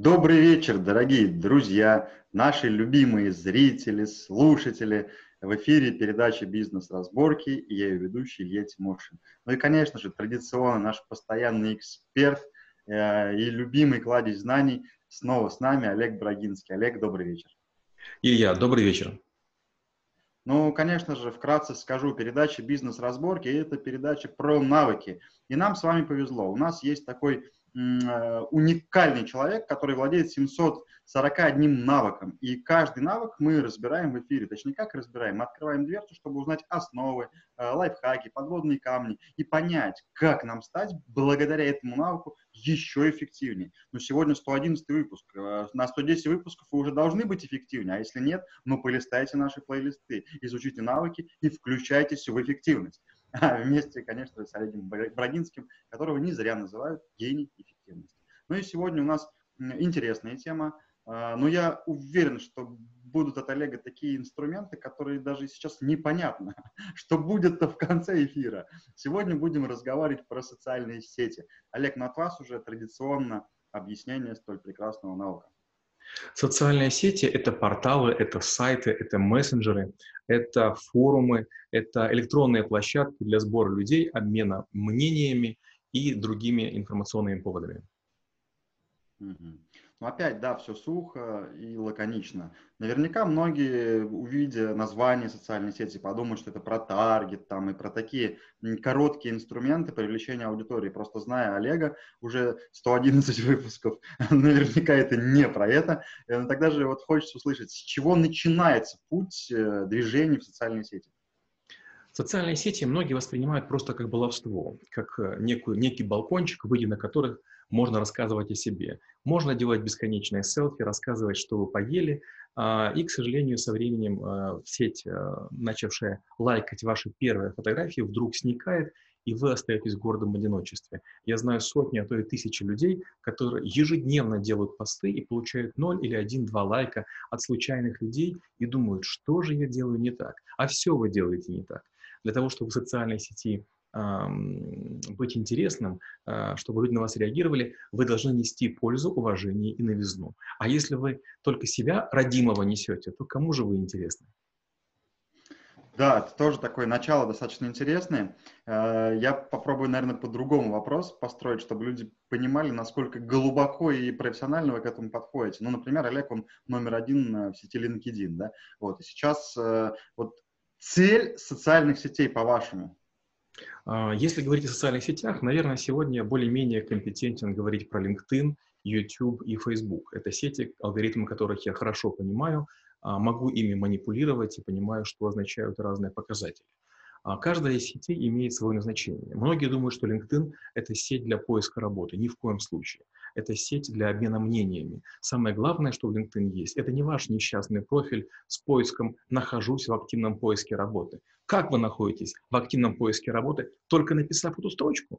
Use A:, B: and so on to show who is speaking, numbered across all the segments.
A: Добрый вечер, дорогие друзья, наши любимые зрители, слушатели. В эфире передача «Бизнес-разборки» и я ее ведущий Илья Тимошин. Ну и, конечно же, традиционно наш постоянный эксперт э, и любимый кладезь знаний снова с нами Олег Брагинский. Олег, добрый вечер.
B: Илья, добрый вечер.
A: Ну, конечно же, вкратце скажу, передача «Бизнес-разборки» — это передача про навыки. И нам с вами повезло. У нас есть такой уникальный человек, который владеет 741 навыком. И каждый навык мы разбираем в эфире. Точнее, как разбираем? Мы открываем дверцу, чтобы узнать основы, э, лайфхаки, подводные камни и понять, как нам стать благодаря этому навыку еще эффективнее. Но сегодня 111 выпуск. Э, на 110 выпусков вы уже должны быть эффективнее. А если нет, ну полистайте наши плейлисты, изучите навыки и включайтесь в эффективность. А вместе, конечно, с Олегом Брагинским, которого не зря называют гений эффективности. Ну и сегодня у нас интересная тема, а, но я уверен, что будут от Олега такие инструменты, которые даже сейчас непонятно, что будет-то в конце эфира. Сегодня будем разговаривать про социальные сети. Олег, ну от вас уже традиционно объяснение столь прекрасного навыка.
B: Социальные сети — это порталы, это сайты, это мессенджеры, это форумы, это электронные площадки для сбора людей, обмена мнениями и другими информационными поводами.
A: Mm-hmm. Ну, опять, да, все сухо и лаконично. Наверняка многие, увидя название социальной сети, подумают, что это про таргет там, и про такие короткие инструменты привлечения аудитории. Просто зная Олега, уже 111 выпусков, наверняка это не про это. Э, тогда же вот хочется услышать, с чего начинается путь э, движения в социальной сети?
B: Социальные сети многие воспринимают просто как баловство, как э, некую, некий балкончик, выйдя на которых можно рассказывать о себе. Можно делать бесконечные селфи, рассказывать, что вы поели. А, и, к сожалению, со временем а, сеть, а, начавшая лайкать ваши первые фотографии, вдруг сникает, и вы остаетесь в гордом одиночестве. Я знаю сотни, а то и тысячи людей, которые ежедневно делают посты и получают 0 или 1-2 лайка от случайных людей и думают, что же я делаю не так. А все вы делаете не так. Для того, чтобы в социальной сети быть интересным, а, чтобы люди на вас реагировали, вы должны нести пользу, уважение и новизну. А если вы только себя родимого несете, то кому же вы интересны?
A: Да, это тоже такое начало достаточно интересное. Э, я попробую, наверное, по-другому вопрос построить, чтобы люди понимали, насколько глубоко и профессионально вы к этому подходите. Ну, например, Олег, он номер один в сети LinkedIn, да? Вот, и сейчас вот цель социальных сетей, по-вашему,
B: а, если говорить о социальных сетях, наверное, сегодня я более-менее компетентен говорить про LinkedIn, YouTube и Facebook. Это сети, алгоритмы которых я хорошо понимаю, а, могу ими манипулировать и понимаю, что означают разные показатели. А каждая из сетей имеет свое назначение. Многие думают, что LinkedIn – это сеть для поиска работы. Ни в коем случае. Это сеть для обмена мнениями. Самое главное, что в LinkedIn есть, это не ваш несчастный профиль с поиском «нахожусь в активном поиске работы». Как вы находитесь в активном поиске работы, только написав эту строчку?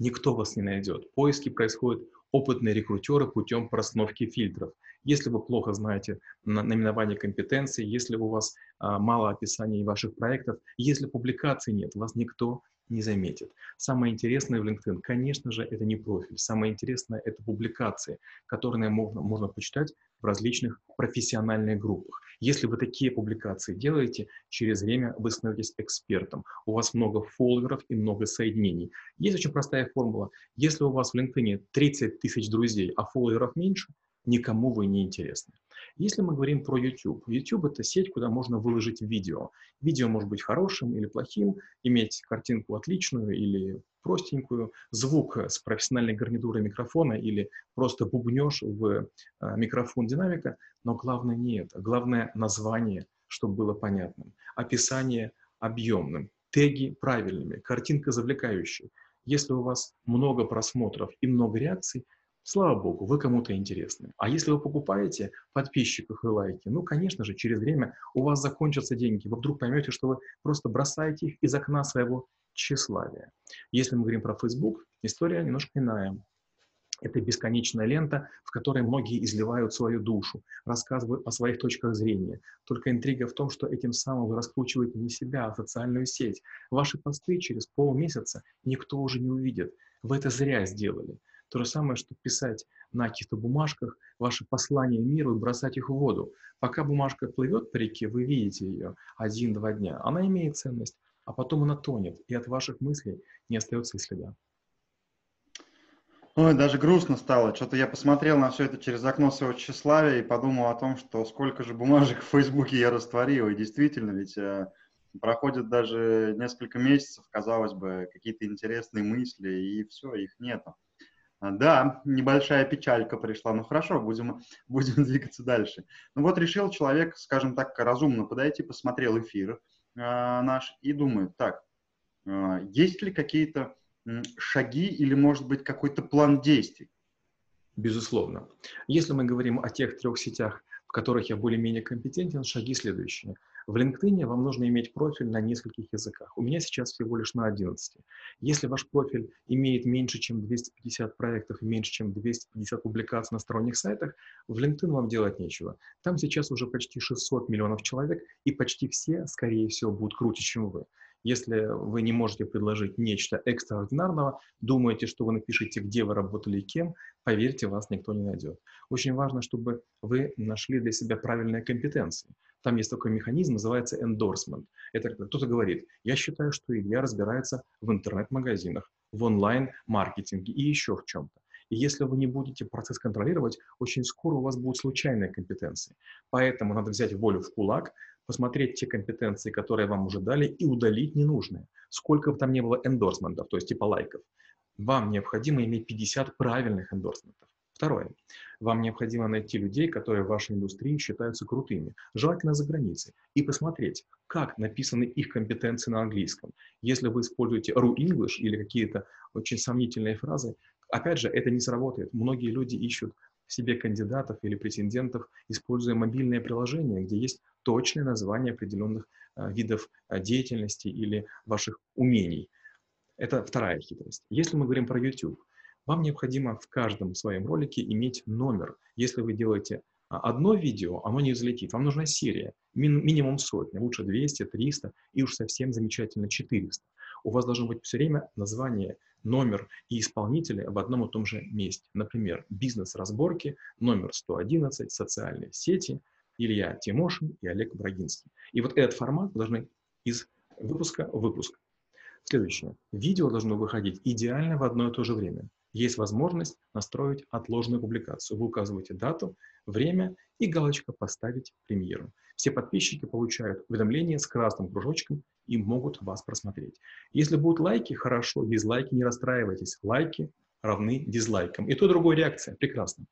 B: Никто вас не найдет. Поиски происходят опытные рекрутеры путем простановки фильтров. Если вы плохо знаете наименование компетенций, если у вас а, мало описаний ваших проектов, если публикаций нет, вас никто не заметит. Самое интересное в LinkedIn, конечно же, это не профиль. Самое интересное – это публикации, которые можно, можно почитать в различных профессиональных группах. Если вы такие публикации делаете, через время вы становитесь экспертом. У вас много фолловеров и много соединений. Есть очень простая формула. Если у вас в LinkedIn 30 тысяч друзей, а фолловеров меньше, никому вы не интересны. Если мы говорим про YouTube, YouTube это сеть, куда можно выложить видео. Видео может быть хорошим или плохим, иметь картинку отличную или простенькую, звук с профессиональной гарнитурой микрофона или просто бубнешь в а, микрофон динамика, но главное не это. Главное название, чтобы было понятным, описание объемным, теги правильными, картинка завлекающей. Если у вас много просмотров и много реакций, Слава богу, вы кому-то интересны. А если вы покупаете подписчиков и лайки, ну, конечно же, через время у вас закончатся деньги. Вы вдруг поймете, что вы просто бросаете их из окна своего тщеславия. Если мы говорим про Facebook, история немножко иная. Это бесконечная лента, в которой многие изливают свою душу, рассказывают о своих точках зрения. Только интрига в том, что этим самым вы раскручиваете не себя, а социальную сеть. Ваши посты через полмесяца никто уже не увидит. Вы это зря сделали. То же самое, что писать на каких-то бумажках ваши послания миру и бросать их в воду. Пока бумажка плывет по реке, вы видите ее один-два дня. Она имеет ценность, а потом она тонет, и от ваших мыслей не остается и следа.
A: Ой, даже грустно стало. Что-то я посмотрел на все это через окно своего тщеславия и подумал о том, что сколько же бумажек в Фейсбуке я растворил. И действительно, ведь э, проходит даже несколько месяцев, казалось бы, какие-то интересные мысли, и все, их нету. А, да, небольшая печалька пришла. Ну хорошо, будем, будем двигаться дальше. Ну вот решил человек, скажем так, разумно подойти, посмотрел эфир э, наш и думает, так, э, есть ли какие-то шаги или, может быть, какой-то план действий?
B: Безусловно. Если мы говорим о тех трех сетях, в которых я более-менее компетентен, шаги следующие. В LinkedIn вам нужно иметь профиль на нескольких языках. У меня сейчас всего лишь на 11. Если ваш профиль имеет меньше, чем 250 проектов и меньше, чем 250 публикаций на сторонних сайтах, в LinkedIn вам делать нечего. Там сейчас уже почти 600 миллионов человек, и почти все, скорее всего, будут круче, чем вы. Если вы не можете предложить нечто экстраординарного, думаете, что вы напишите, где вы работали и кем, поверьте, вас никто не найдет. Очень важно, чтобы вы нашли для себя правильные компетенции. Там есть такой механизм, называется endorsement. Это кто-то говорит, я считаю, что Илья разбирается в интернет-магазинах, в онлайн-маркетинге и еще в чем-то. И если вы не будете процесс контролировать, очень скоро у вас будут случайные компетенции. Поэтому надо взять волю в кулак, посмотреть те компетенции, которые вам уже дали, и удалить ненужные. Сколько бы там не было эндорсментов, то есть типа лайков, вам необходимо иметь 50 правильных эндорсментов. Второе. Вам необходимо найти людей, которые в вашей индустрии считаются крутыми, желательно за границей, и посмотреть, как написаны их компетенции на английском. Если вы используете RU English или какие-то очень сомнительные фразы, опять же, это не сработает. Многие люди ищут себе кандидатов или претендентов, используя мобильное приложение, где есть точное название определенных а, видов а, деятельности или ваших умений. Это вторая хитрость. Если мы говорим про YouTube, вам необходимо в каждом своем ролике иметь номер. Если вы делаете а, одно видео, оно не взлетит. Вам нужна серия, мин, минимум сотня, лучше 200, 300 и уж совсем замечательно 400. У вас должно быть все время название, номер и исполнители в одном и том же месте. Например, бизнес-разборки, номер 111, социальные сети – Илья Тимошин и Олег Брагинский. И вот этот формат должны из выпуска в выпуск. Следующее. Видео должно выходить идеально в одно и то же время. Есть возможность настроить отложенную публикацию. Вы указываете дату, время и галочка «Поставить премьеру». Все подписчики получают уведомление с красным кружочком и могут вас просмотреть. Если будут лайки, хорошо, дизлайки, не расстраивайтесь. Лайки равны дизлайкам. И то, другое реакция. Прекрасно.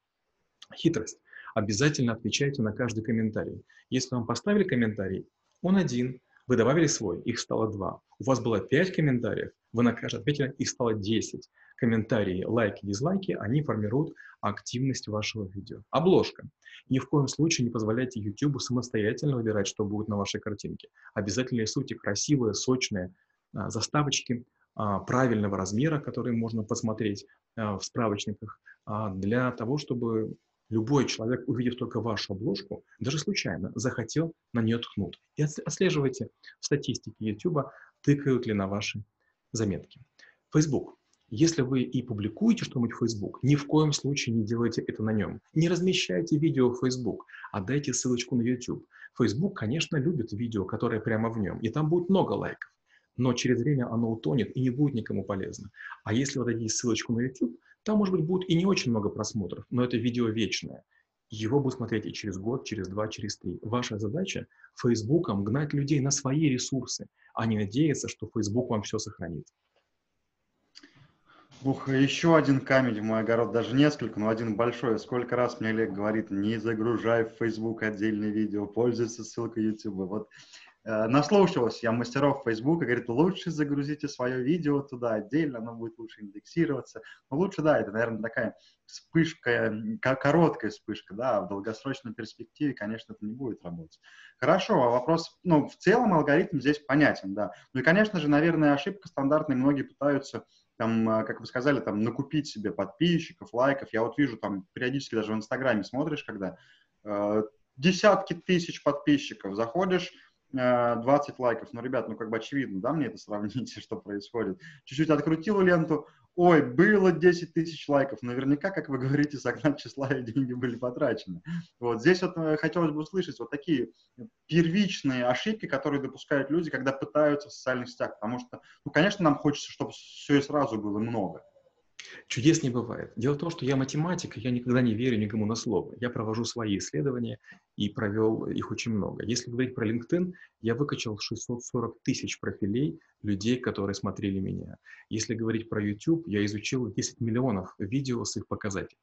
B: Хитрость обязательно отвечайте на каждый комментарий. Если вам поставили комментарий, он один, вы добавили свой, их стало два. У вас было пять комментариев, вы на каждый ответили, их стало 10. Комментарии, лайки, дизлайки, они формируют активность вашего видео. Обложка. Ни в коем случае не позволяйте YouTube самостоятельно выбирать, что будет на вашей картинке. Обязательно рисуйте красивые, сочные а, заставочки а, правильного размера, которые можно посмотреть а, в справочниках, а, для того, чтобы Любой человек, увидев только вашу обложку, даже случайно захотел на нее ткнуть. И отслеживайте в статистике YouTube, тыкают ли на ваши заметки. Facebook. Если вы и публикуете что-нибудь в Facebook, ни в коем случае не делайте это на нем. Не размещайте видео в Facebook, а дайте ссылочку на YouTube. Facebook, конечно, любит видео, которое прямо в нем, и там будет много лайков. Но через время оно утонет и не будет никому полезно. А если вы дадите ссылочку на YouTube, там, может быть, будет и не очень много просмотров, но это видео вечное. Его будут смотреть и через год, через два, через три. Ваша задача Фейсбуком гнать людей на свои ресурсы, а не надеяться, что Facebook вам все сохранит.
A: Ух, еще один камень в мой огород, даже несколько, но один большой. Сколько раз мне Олег говорит, не загружай в Facebook отдельное видео, пользуйся ссылкой YouTube. Вот Э, наслушалась я мастеров Facebook, говорит, лучше загрузите свое видео туда отдельно, оно будет лучше индексироваться. Но лучше, да, это, наверное, такая вспышка, короткая вспышка, да, в долгосрочной перспективе, конечно, это не будет работать. Хорошо, а вопрос, ну, в целом алгоритм здесь понятен, да. Ну и, конечно же, наверное, ошибка стандартная, многие пытаются там, э, как вы сказали, там, накупить себе подписчиков, лайков. Я вот вижу там периодически даже в Инстаграме смотришь, когда э, десятки тысяч подписчиков, заходишь, 20 лайков. Ну, ребят, ну как бы очевидно, да, мне это сравните, что происходит. Чуть-чуть открутил ленту, ой, было 10 тысяч лайков. Наверняка, как вы говорите, согнать числа и деньги были потрачены. Вот здесь вот э, хотелось бы услышать вот такие первичные ошибки, которые допускают люди, когда пытаются в социальных сетях. Потому что, ну, конечно, нам хочется, чтобы все и сразу было много.
B: Чудес не бывает. Дело в том, что я математик, и я никогда не верю никому на слово. Я провожу свои исследования и провел их очень много. Если говорить про LinkedIn, я выкачал 640 тысяч профилей людей, которые смотрели меня. Если говорить про YouTube, я изучил 10 миллионов видео с их показателями.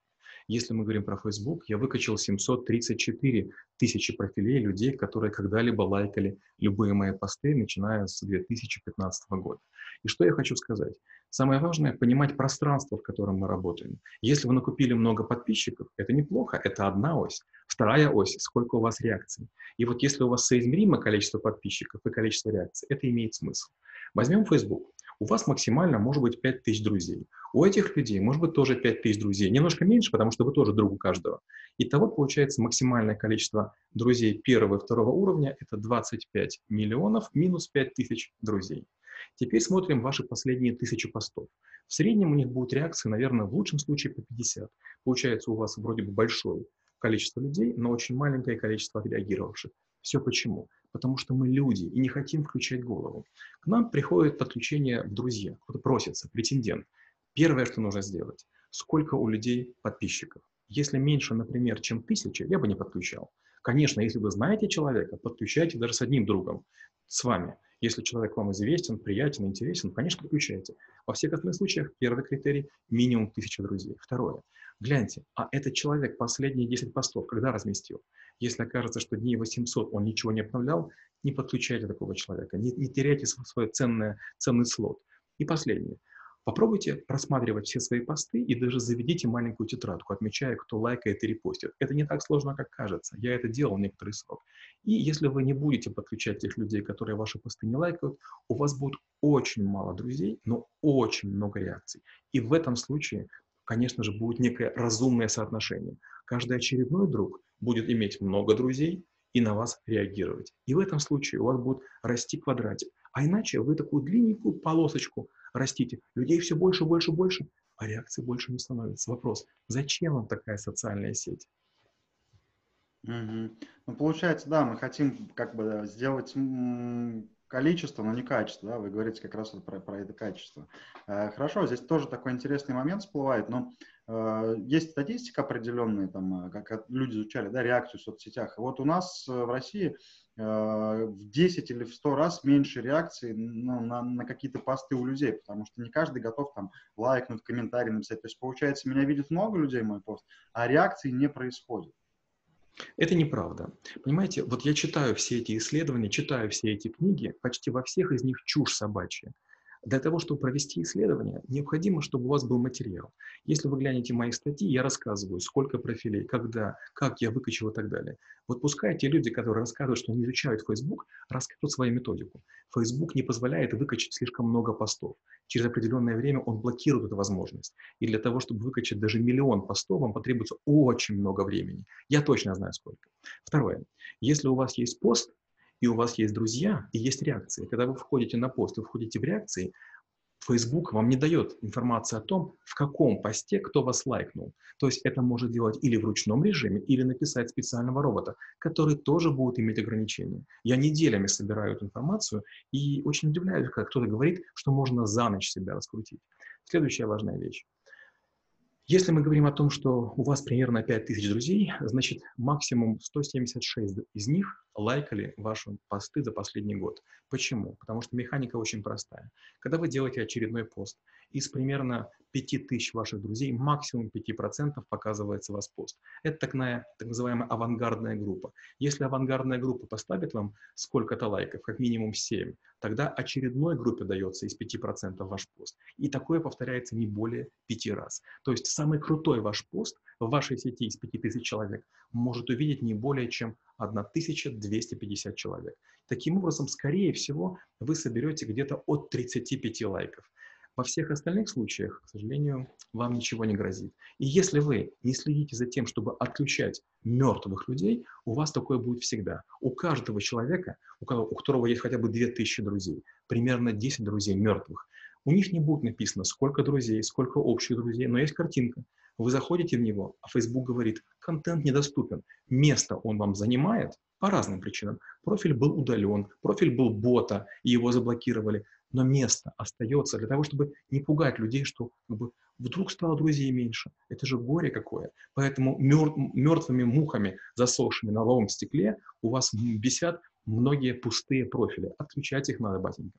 B: Если мы говорим про Facebook, я выкачал 734 тысячи профилей людей, которые когда-либо лайкали любые мои посты, начиная с 2015 года. И что я хочу сказать? Самое важное – понимать пространство, в котором мы работаем. Если вы накупили много подписчиков, это неплохо, это одна ось. Вторая ось – сколько у вас реакций. И вот если у вас соизмеримо количество подписчиков и количество реакций, это имеет смысл. Возьмем Facebook. У вас максимально может быть 5000 друзей. У этих людей может быть тоже 5000 друзей. Немножко меньше, потому что вы тоже друг у каждого. Итого получается максимальное количество друзей первого и второго уровня – это 25 миллионов минус 5000 друзей. Теперь смотрим ваши последние тысячи постов. В среднем у них будут реакции, наверное, в лучшем случае по 50. Получается у вас вроде бы большое количество людей, но очень маленькое количество отреагировавших. Все почему? Потому что мы люди и не хотим включать голову. К нам приходит подключение в друзья, кто-то просится, претендент. Первое, что нужно сделать, сколько у людей подписчиков. Если меньше, например, чем тысяча, я бы не подключал. Конечно, если вы знаете человека, подключайте даже с одним другом, с вами. Если человек вам известен, приятен, интересен, конечно, подключайте. Во всех остальных случаях первый критерий – минимум тысяча друзей. Второе. Гляньте, а этот человек последние 10 постов когда разместил? Если окажется, что дней 800 он ничего не обновлял, не подключайте такого человека, не, не теряйте свой ценный, ценный слот. И последнее. Попробуйте просматривать все свои посты и даже заведите маленькую тетрадку, отмечая, кто лайкает и репостит. Это не так сложно, как кажется. Я это делал некоторый срок. И если вы не будете подключать тех людей, которые ваши посты не лайкают, у вас будет очень мало друзей, но очень много реакций. И в этом случае, конечно же, будет некое разумное соотношение. Каждый очередной друг будет иметь много друзей и на вас реагировать. И в этом случае у вас будет расти квадратик. А иначе вы такую длинненькую полосочку – растите. Людей все больше, больше, больше, а реакции больше не становится. Вопрос, зачем вам такая социальная сеть?
A: Угу. Ну, получается, да, мы хотим как бы сделать количество, но не качество, да, вы говорите как раз вот про, про это качество. Э, хорошо, здесь тоже такой интересный момент всплывает, но э, есть статистика определенная, там, э, как люди изучали, да, реакцию в соцсетях. Вот у нас в России в 10 или в 100 раз меньше реакций ну, на, на какие-то посты у людей, потому что не каждый готов там лайкнуть, комментарий написать. То есть, получается, меня видит много людей мой пост, а реакции не происходит.
B: Это неправда. Понимаете, вот я читаю все эти исследования, читаю все эти книги, почти во всех из них чушь собачья. Для того, чтобы провести исследование, необходимо, чтобы у вас был материал. Если вы глянете мои статьи, я рассказываю, сколько профилей, когда, как я выкачал и так далее. Вот пускай те люди, которые рассказывают, что они изучают Facebook, расскажут свою методику. Facebook не позволяет выкачать слишком много постов. Через определенное время он блокирует эту возможность. И для того, чтобы выкачать даже миллион постов, вам потребуется очень много времени. Я точно знаю сколько. Второе. Если у вас есть пост, и у вас есть друзья, и есть реакции. Когда вы входите на пост, вы входите в реакции, Facebook вам не дает информации о том, в каком посте кто вас лайкнул. То есть это может делать или в ручном режиме, или написать специального робота, который тоже будет иметь ограничения. Я неделями собираю эту информацию и очень удивляюсь, когда кто-то говорит, что можно за ночь себя раскрутить. Следующая важная вещь. Если мы говорим о том, что у вас примерно 5000 друзей, значит максимум 176 из них лайкали ваши посты за последний год. Почему? Потому что механика очень простая. Когда вы делаете очередной пост, из примерно 5000 ваших друзей максимум 5% показывается вас пост. Это так, так называемая авангардная группа. Если авангардная группа поставит вам сколько-то лайков, как минимум 7, тогда очередной группе дается из 5% ваш пост. И такое повторяется не более 5 раз. То есть самый крутой ваш пост в вашей сети из 5000 человек может увидеть не более чем 1250 человек. Таким образом, скорее всего, вы соберете где-то от 35 лайков. Во всех остальных случаях, к сожалению, вам ничего не грозит. И если вы не следите за тем, чтобы отключать мертвых людей, у вас такое будет всегда. У каждого человека, у, которого есть хотя бы 2000 друзей, примерно 10 друзей мертвых. У них не будет написано, сколько друзей, сколько общих друзей, но есть картинка. Вы заходите в него, а Facebook говорит, контент недоступен. Место он вам занимает по разным причинам. Профиль был удален, профиль был бота, и его заблокировали. Но место остается для того, чтобы не пугать людей, что как бы, вдруг стало друзей меньше. Это же горе какое. Поэтому мертвыми мухами, засохшими на ловом стекле, у вас висят многие пустые профили. Отключать их надо, батенька.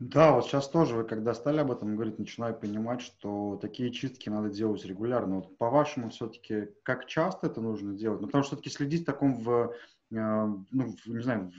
A: Да, вот сейчас тоже вы, когда стали об этом говорить, начинаю понимать, что такие чистки надо делать регулярно. Вот по-вашему, все-таки, как часто это нужно делать? Ну, потому что все-таки следить в таком в, ну, в, не знаю,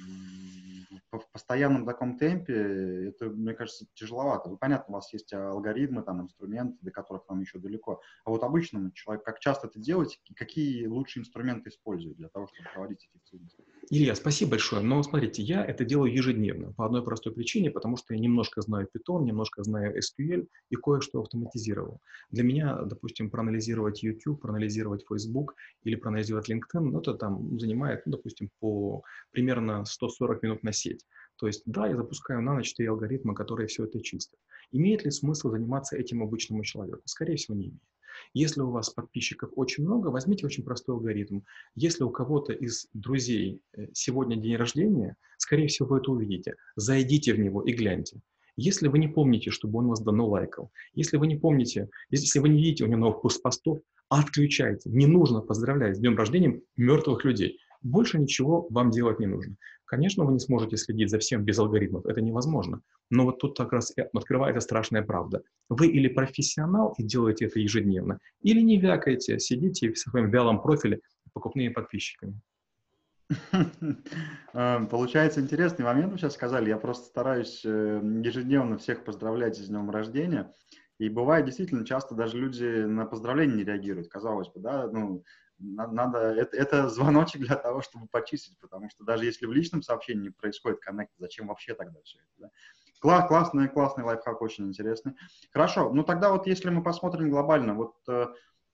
A: в постоянном таком темпе, это, мне кажется, тяжеловато. Ну, понятно, у вас есть алгоритмы, там, инструменты, до которых вам еще далеко. А вот обычному человеку, как часто это делать, какие лучшие инструменты используют для того, чтобы проводить эффективность?
B: Илья, спасибо большое. Но смотрите, я это делаю ежедневно по одной простой причине, потому что я немножко знаю Python, немножко знаю SQL и кое-что автоматизировал. Для меня, допустим, проанализировать YouTube, проанализировать Facebook или проанализировать LinkedIn, ну, это там занимает, ну, допустим, по примерно 140 минут на сеть. То есть, да, я запускаю на ночь три алгоритма, которые все это чистят. Имеет ли смысл заниматься этим обычному человеку? Скорее всего, не имеет. Если у вас подписчиков очень много, возьмите очень простой алгоритм. Если у кого-то из друзей э, сегодня день рождения, скорее всего, вы это увидите. Зайдите в него и гляньте. Если вы не помните, чтобы он вас давно лайкал, если вы не помните, если вы не видите у него новых постов, отключайте. Не нужно поздравлять с днем рождения мертвых людей. Больше ничего вам делать не нужно. Конечно, вы не сможете следить за всем без алгоритмов, это невозможно. Но вот тут как раз открывается страшная правда. Вы или профессионал и делаете это ежедневно, или не вякаете, сидите в своем вялом профиле покупными подписчиками.
A: Эм, получается интересный момент, вы сейчас сказали. Я просто стараюсь э, ежедневно всех поздравлять с днем рождения. И бывает действительно часто даже люди на поздравления не реагируют, казалось бы, да, ну, надо, это, это звоночек для того, чтобы почистить, потому что даже если в личном сообщении происходит коннект, зачем вообще тогда все это? Да? Класс, классный, классный лайфхак, очень интересный. Хорошо, ну тогда вот если мы посмотрим глобально, вот э,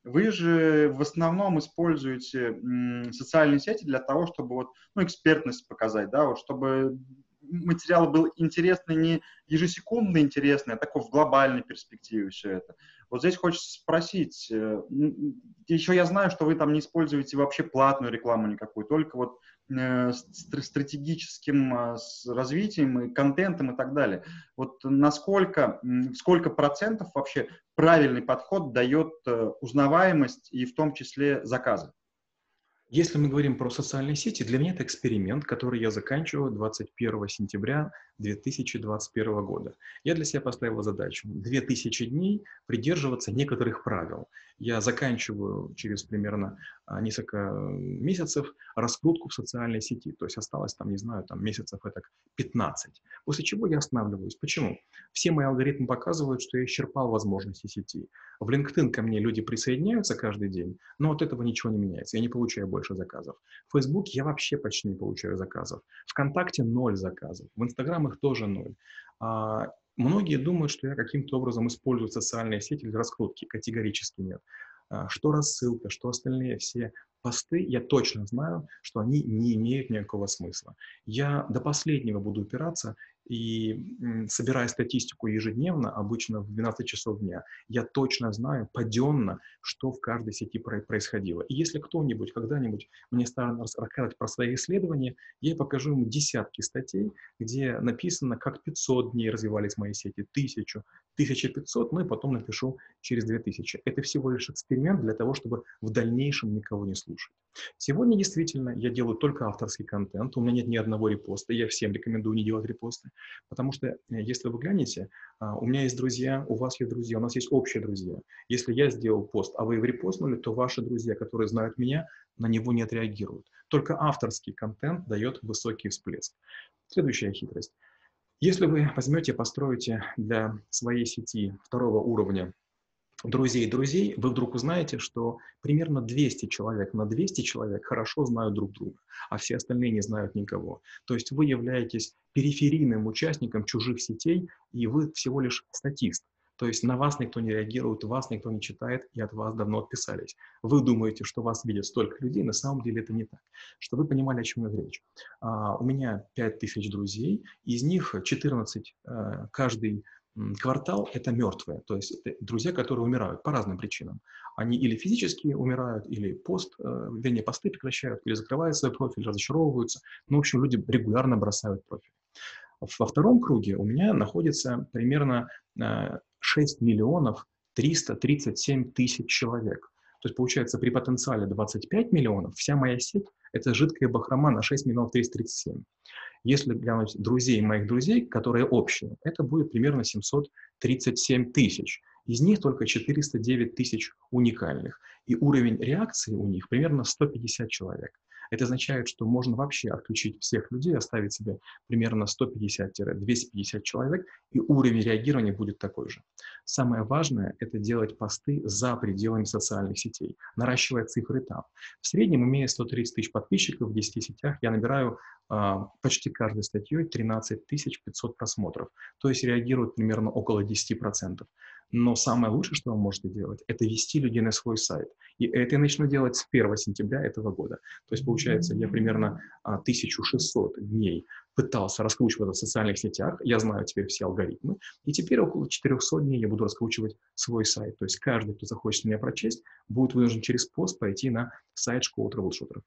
A: вы же в основном используете социальные сети для того, чтобы вот, ну, экспертность показать, да, вот чтобы материал был интересный, не ежесекундно интересный, а такой в глобальной перспективе все это. Вот здесь хочется спросить, э, еще я знаю, что вы там не используете вообще платную рекламу никакую, только вот э, стратегическим э, развитием и контентом и так далее. Вот насколько, сколько процентов вообще правильный подход дает узнаваемость и в том числе заказы?
B: Если мы говорим про социальные сети, для меня это эксперимент, который я заканчиваю 21 сентября 2021 года. Я для себя поставил задачу 2000 дней придерживаться некоторых правил. Я заканчиваю через примерно а, несколько месяцев раскрутку в социальной сети. То есть осталось там, не знаю, там месяцев это 15. После чего я останавливаюсь. Почему? Все мои алгоритмы показывают, что я исчерпал возможности сети. В LinkedIn ко мне люди присоединяются каждый день, но от этого ничего не меняется. Я не получаю больше заказов. В Facebook я вообще почти не получаю заказов. Вконтакте ноль заказов. В Instagram их тоже ноль. А, многие думают, что я каким-то образом использую социальные сети для раскрутки. Категорически нет. А, что рассылка, что остальные все посты, я точно знаю, что они не имеют никакого смысла. Я до последнего буду упираться и собирая статистику ежедневно, обычно в 12 часов дня, я точно знаю паденно, что в каждой сети происходило. И если кто-нибудь когда-нибудь мне станет рассказывать про свои исследования, я покажу ему десятки статей, где написано, как 500 дней развивались мои сети, 1000, 1500, ну и потом напишу через 2000. Это всего лишь эксперимент для того, чтобы в дальнейшем никого не слушать. Сегодня действительно я делаю только авторский контент, у меня нет ни одного репоста, я всем рекомендую не делать репосты. Потому что, э, если вы глянете, а, у меня есть друзья, у вас есть друзья, у нас есть общие друзья. Если я сделал пост, а вы его репостнули, то ваши друзья, которые знают меня, на него не отреагируют. Только авторский контент дает высокий всплеск. Следующая хитрость. Если вы возьмете, построите для своей сети второго уровня друзей друзей, вы вдруг узнаете, что примерно 200 человек на 200 человек хорошо знают друг друга, а все остальные не знают никого. То есть вы являетесь периферийным участником чужих сетей, и вы всего лишь статист. То есть на вас никто не реагирует, вас никто не читает, и от вас давно отписались. Вы думаете, что вас видят столько людей, на самом деле это не так. Чтобы вы понимали, о чем идет речь. А, у меня 5000 друзей, из них 14 а, каждый квартал – это мертвые, то есть это друзья, которые умирают по разным причинам. Они или физически умирают, или пост, э, вернее, посты прекращают, или закрывают свой профиль, разочаровываются. Ну, в общем, люди регулярно бросают профиль. Во втором круге у меня находится примерно 6 э, миллионов 337 тысяч человек. То есть, получается, при потенциале 25 миллионов вся моя сеть – это жидкая бахрома на 6 миллионов 337. Если глянуть друзей моих друзей, которые общие, это будет примерно 737 тысяч. Из них только 409 тысяч уникальных. И уровень реакции у них примерно 150 человек. Это означает, что можно вообще отключить всех людей, оставить себе примерно 150-250 человек, и уровень реагирования будет такой же. Самое важное – это делать посты за пределами социальных сетей, наращивая цифры там. В среднем, имея 130 тысяч подписчиков в 10 сетях, я набираю э, почти каждой статьей 13 500 просмотров, то есть реагирует примерно около 10%. Но самое лучшее, что вы можете делать, это вести людей на свой сайт. И это я начну делать с 1 сентября этого года. То есть, получается, я примерно 1600 а, дней пытался раскручивать в социальных сетях, я знаю теперь все алгоритмы, и теперь около 400 дней я буду раскручивать свой сайт. То есть каждый, кто захочет меня прочесть, будет вынужден через пост пойти на сайт школы трэблшутеров.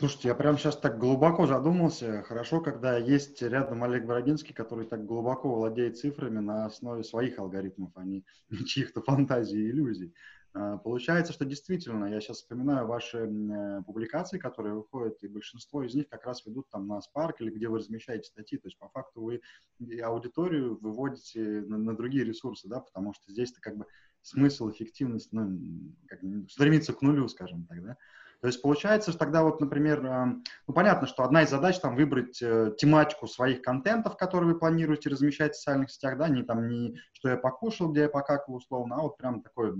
A: Слушайте, я прямо сейчас так глубоко задумался. Хорошо, когда есть рядом Олег Бородинский, который так глубоко владеет цифрами на основе своих алгоритмов, а не чьих-то фантазий и иллюзий. А, получается, что действительно, я сейчас вспоминаю ваши э, публикации, которые выходят, и большинство из них как раз ведут там на Spark или где вы размещаете статьи. То есть, по факту, вы аудиторию выводите на, на другие ресурсы, да, потому что здесь-то как бы смысл, эффективность, ну, как, стремится к нулю, скажем так, да. То есть получается, что тогда вот, например, ну понятно, что одна из задач там выбрать э, тематику своих контентов, которые вы планируете размещать в социальных сетях, да, не там не что я покушал, где я покакал условно, а вот прям такой,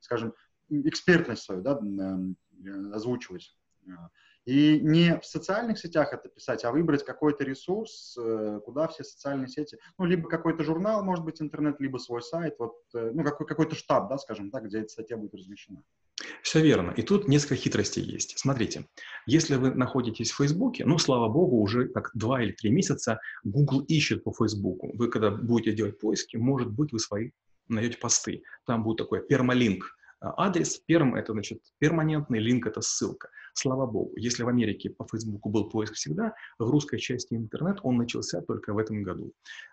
A: скажем, экспертность свою, да, э, озвучивать. И не в социальных сетях это писать, а выбрать какой-то ресурс, э, куда все социальные сети, ну, либо какой-то журнал, может быть, интернет, либо свой сайт, вот, ну, какой- какой-то штаб, да, скажем так, где эта статья будет размещена.
B: Все верно. И тут несколько хитростей есть. Смотрите, если вы находитесь в Фейсбуке, ну, слава богу, уже как два или три месяца Google ищет по Фейсбуку. Вы, когда будете делать поиски, может быть, вы свои найдете посты. Там будет такой пермалинк адрес. Перм – это, значит, перманентный, линк – это ссылка. Слава богу, если в Америке по Фейсбуку был поиск всегда, в русской части интернет он начался только в этом году.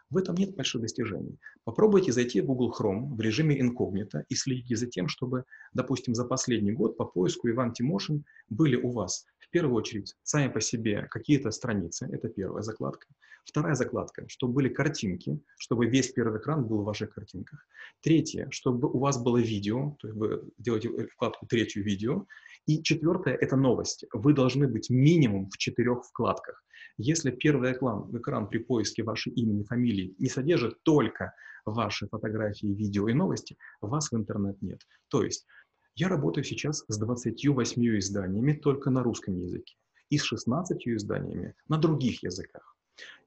B: В этом нет больших достижений. Попробуйте зайти в Google Chrome в режиме инкогнито и следите за тем, чтобы, допустим, за последний год по поиску Иван Тимошин были у вас в первую очередь сами по себе какие-то страницы, это первая закладка. Вторая закладка, чтобы были картинки, чтобы весь первый экран был в ваших картинках. Третье, чтобы у вас было видео, то есть вы делаете вкладку третью видео. И четвертое – это новости. Вы должны быть минимум в четырех вкладках. Если первый экран, экран при поиске вашей имени, фамилии не содержит только ваши фотографии, видео и новости, вас в интернет нет. То есть я работаю сейчас с 28 изданиями только на русском языке и с 16 изданиями на других языках.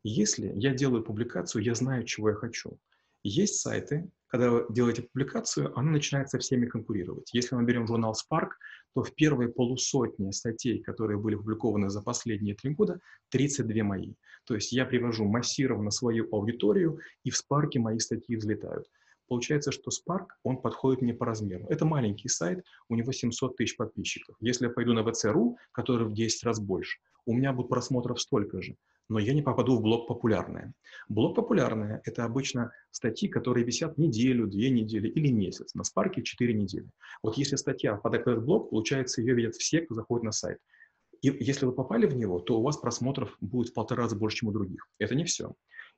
B: Если я делаю публикацию, я знаю, чего я хочу. Есть сайты, когда вы делаете публикацию, она начинает со всеми конкурировать. Если мы берем журнал Spark, то в первой полусотне статей, которые были опубликованы за последние три года, 32 мои. То есть я привожу массированно свою аудиторию, и в Spark мои статьи взлетают. Получается, что Spark, он подходит мне по размеру. Это маленький сайт, у него 700 тысяч подписчиков. Если я пойду на VC.ru, который в 10 раз больше, у меня будет просмотров столько же но я не попаду в блог «Популярное». Блог «Популярное» — это обычно статьи, которые висят неделю, две недели или месяц. На Спарке 4 недели. Вот если статья попадает в этот блог, получается, ее видят все, кто заходит на сайт. И если вы попали в него, то у вас просмотров будет в полтора раза больше, чем у других. Это не все.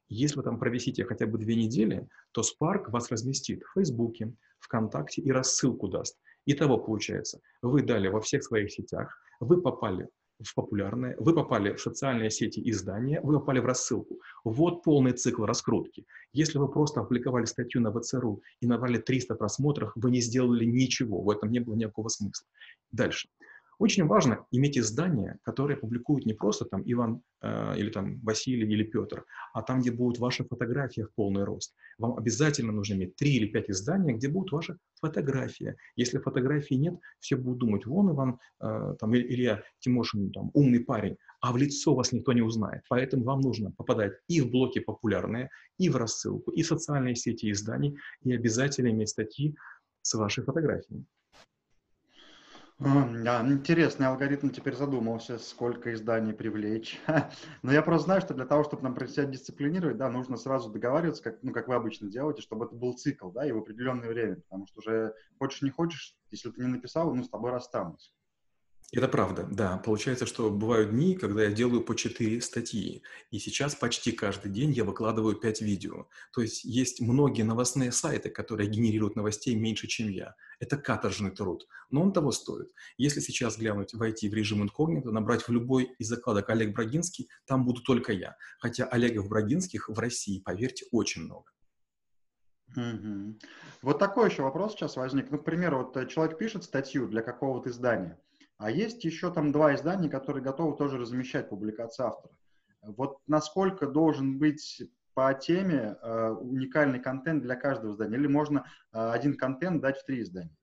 B: Если вы там провисите хотя бы две недели, то Spark вас разместит в Фейсбуке, ВКонтакте и рассылку даст. Итого получается, вы дали во всех своих сетях, вы попали в популярные, вы попали в социальные сети издания, вы попали в рассылку. Вот полный цикл раскрутки. Если вы просто опубликовали статью на ВЦРУ и набрали 300 просмотров, вы не сделали ничего, в этом не было никакого смысла. Дальше. Очень важно иметь издания, которые публикуют не просто там Иван э, или там Василий или Петр, а там, где будут ваши фотографии в полный рост. Вам обязательно нужно иметь три или пять изданий, где будут ваши фотографии. Если фотографий нет, все будут думать, вон Иван, э, там, Илья Тимошин, там, умный парень, а в лицо вас никто не узнает. Поэтому вам нужно попадать и в блоки популярные, и в рассылку, и в социальные сети изданий, и обязательно иметь статьи с вашей фотографией.
A: Да, интересный алгоритм, теперь задумался, сколько изданий привлечь. Но я просто знаю, что для того, чтобы нам себя дисциплинировать, да, нужно сразу договариваться, как, ну, как вы обычно делаете, чтобы это был цикл, да, и в определенное время, потому что уже хочешь не хочешь, если ты не написал, ну, с тобой расстанусь.
B: Это правда, да. Получается, что бывают дни, когда я делаю по 4 статьи, и сейчас почти каждый день я выкладываю 5 видео. То есть есть многие новостные сайты, которые генерируют новостей меньше, чем я. Это каторжный труд, но он того стоит. Если сейчас глянуть, войти в режим инкогнито, набрать в любой из закладок Олег Брагинский, там буду только я. Хотя Олегов Брагинских в России, поверьте, очень много.
A: Угу. Вот такой еще вопрос сейчас возник. Ну, к примеру, вот э, человек пишет статью для какого-то издания – а есть еще там два издания, которые готовы тоже размещать публикации автора. Вот насколько должен быть по теме э, уникальный контент для каждого издания? Или можно э, один контент дать в три издания?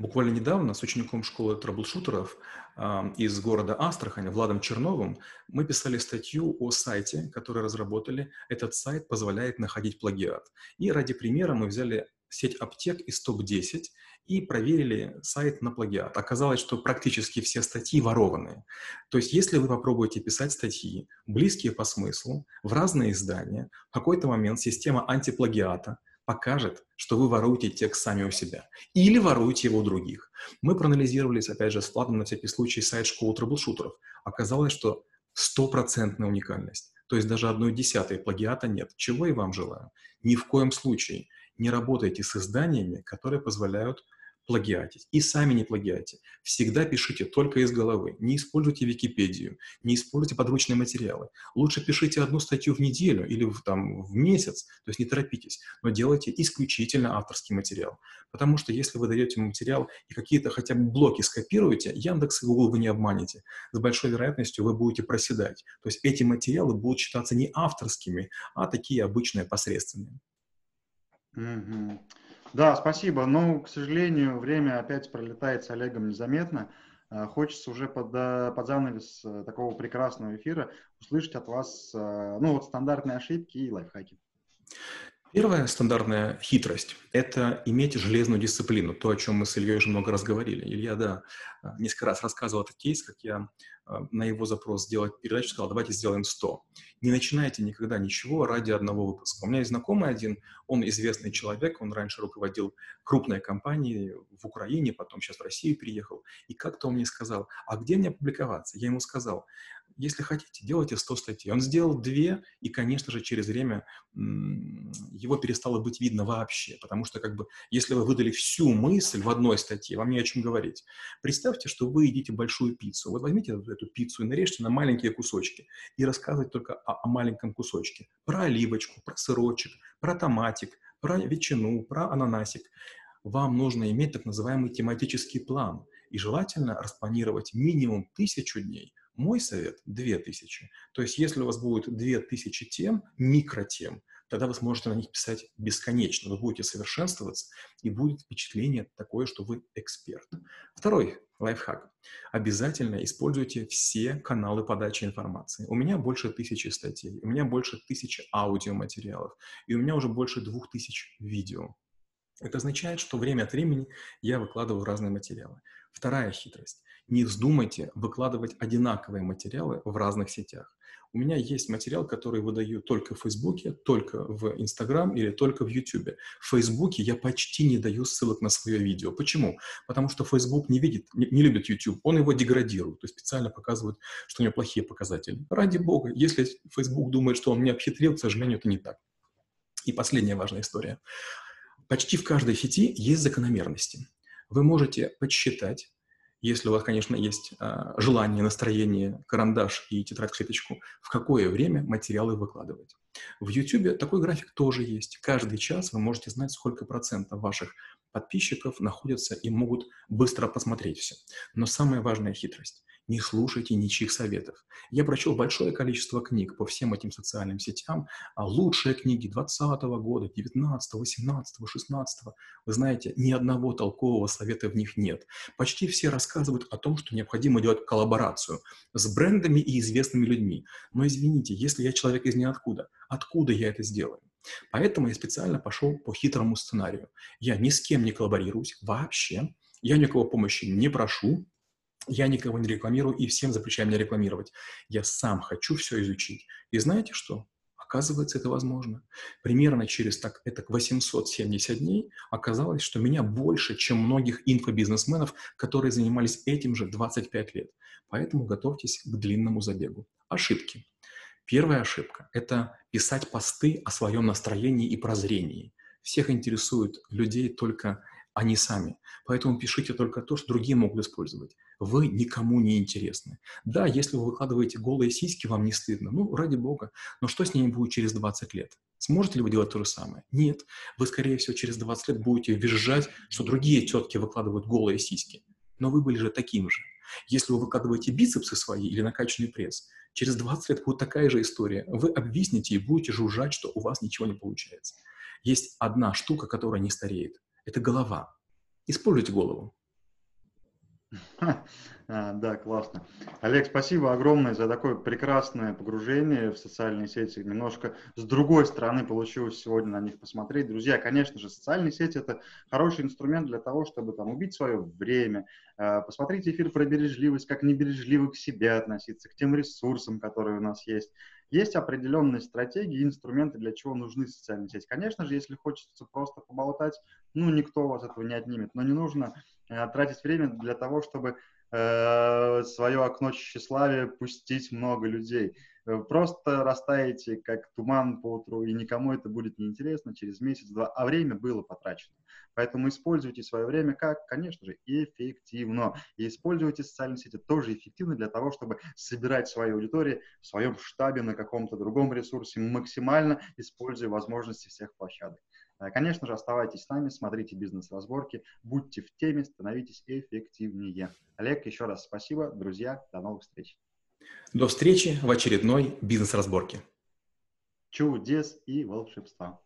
B: Буквально недавно с учеником школы трэблшутеров э, из города Астрахань, Владом Черновым, мы писали статью о сайте, который разработали. Этот сайт позволяет находить плагиат. И ради примера мы взяли сеть аптек из топ-10 и проверили сайт на плагиат. Оказалось, что практически все статьи ворованные. То есть, если вы попробуете писать статьи, близкие по смыслу, в разные издания, в какой-то момент система антиплагиата покажет, что вы воруете текст сами у себя. Или воруете его у других. Мы проанализировали, опять же, с Владом на всякий случай сайт школы трэблшутеров. Оказалось, что стопроцентная уникальность. То есть даже одной десятой плагиата нет. Чего и вам желаю. Ни в коем случае не работайте с изданиями, которые позволяют плагиатить. И сами не плагиате. Всегда пишите только из головы. Не используйте Википедию, не используйте подручные материалы. Лучше пишите одну статью в неделю или в, там, в месяц, то есть не торопитесь, но делайте исключительно авторский материал. Потому что если вы даете материал и какие-то хотя бы блоки скопируете, Яндекс и Google вы не обманете. С большой вероятностью вы будете проседать. То есть эти материалы будут считаться не авторскими, а такие обычные посредственные.
A: Угу. Да, спасибо. Но, к сожалению, время опять пролетает с Олегом незаметно. А, хочется уже под, э, под занавес э, такого прекрасного эфира услышать от вас э, ну, вот стандартные ошибки и лайфхаки.
B: Первая стандартная хитрость – это иметь железную дисциплину, то, о чем мы с Ильей уже много раз говорили. Илья, да, несколько раз рассказывал этот кейс, как я на его запрос сделать передачу сказал, давайте сделаем 100. Не начинайте никогда ничего ради одного выпуска. У меня есть знакомый один, он известный человек, он раньше руководил крупной компанией в Украине, потом сейчас в Россию переехал, и как-то он мне сказал, а где мне публиковаться? Я ему сказал, если хотите, делайте 100 статей. Он сделал две, и, конечно же, через время его перестало быть видно вообще, потому что, как бы, если вы выдали всю мысль в одной статье, вам не о чем говорить. Представьте, что вы едите большую пиццу. Вот возьмите эту, пиццу и нарежьте на маленькие кусочки и рассказывать только о, о маленьком кусочке. Про оливочку, про сырочек, про томатик, про ветчину, про ананасик. Вам нужно иметь так называемый тематический план и желательно распланировать минимум тысячу дней, мой совет – 2000. То есть если у вас будет 2000 тем, микротем, тогда вы сможете на них писать бесконечно. Вы будете совершенствоваться, и будет впечатление такое, что вы эксперт. Второй лайфхак. Обязательно используйте все каналы подачи информации. У меня больше тысячи статей, у меня больше тысячи аудиоматериалов, и у меня уже больше двух тысяч видео. Это означает, что время от времени я выкладываю разные материалы. Вторая хитрость. Не вздумайте выкладывать одинаковые материалы в разных сетях. У меня есть материал, который выдаю только в Фейсбуке, только в Инстаграм или только в Ютубе. В Фейсбуке я почти не даю ссылок на свое видео. Почему? Потому что Фейсбук не видит, не, не любит YouTube, он его деградирует, то есть специально показывает, что у него плохие показатели. Ради бога, если Фейсбук думает, что он меня обхитрил, к сожалению, это не так. И последняя важная история. Почти в каждой сети есть закономерности. Вы можете подсчитать, если у вас, конечно, есть э, желание, настроение, карандаш и тетрадь-клеточку, в какое время материалы выкладывать. В YouTube такой график тоже есть. Каждый час вы можете знать, сколько процентов ваших подписчиков находятся и могут быстро посмотреть все. Но самая важная хитрость не слушайте ничьих советов. Я прочел большое количество книг по всем этим социальным сетям, а лучшие книги 20 года, 19, 18, 16. Вы знаете, ни одного толкового совета в них нет. Почти все рассказывают о том, что необходимо делать коллаборацию с брендами и известными людьми. Но извините, если я человек из ниоткуда, откуда я это сделаю? Поэтому я специально пошел по хитрому сценарию. Я ни с кем не коллаборируюсь вообще, я никого помощи не прошу, я никого не рекламирую и всем запрещаю меня рекламировать. Я сам хочу все изучить. И знаете что? Оказывается, это возможно. Примерно через так, это 870 дней оказалось, что меня больше, чем многих инфобизнесменов, которые занимались этим же 25 лет. Поэтому готовьтесь к длинному забегу. Ошибки. Первая ошибка – это писать посты о своем настроении и прозрении. Всех интересуют людей только они сами. Поэтому пишите только то, что другие могут использовать. Вы никому не интересны. Да, если вы выкладываете голые сиськи, вам не стыдно. Ну, ради бога. Но что с ними будет через 20 лет? Сможете ли вы делать то же самое? Нет. Вы, скорее всего, через 20 лет будете визжать, что другие тетки выкладывают голые сиськи. Но вы были же таким же. Если вы выкладываете бицепсы свои или накачанный пресс, через 20 лет будет такая же история. Вы обвиснете и будете жужжать, что у вас ничего не получается. Есть одна штука, которая не стареет. Это голова. Используйте голову.
A: А, да, классно. Олег, спасибо огромное за такое прекрасное погружение в социальные сети. Немножко с другой стороны получилось сегодня на них посмотреть. Друзья, конечно же, социальные сети – это хороший инструмент для того, чтобы там убить свое время. А, посмотрите эфир про бережливость, как небережливо к себе относиться, к тем ресурсам, которые у нас есть. Есть определенные стратегии инструменты, для чего нужны социальные сети. Конечно же, если хочется просто поболтать, ну, никто у вас этого не отнимет. Но не нужно тратить время для того, чтобы э, свое окно тщеславия пустить много людей. Э, просто растаете, как туман по утру, и никому это будет неинтересно через месяц-два, а время было потрачено. Поэтому используйте свое время как, конечно же, эффективно. И используйте социальные сети тоже эффективно для того, чтобы собирать свою аудиторию в своем штабе на каком-то другом ресурсе, максимально используя возможности всех площадок. Э, конечно же, оставайтесь с нами, смотрите бизнес-разборки, будьте в теме, становитесь эффективнее. Олег, еще раз спасибо. Друзья, до новых встреч.
B: До встречи в очередной бизнес-разборке.
A: Чудес и волшебства.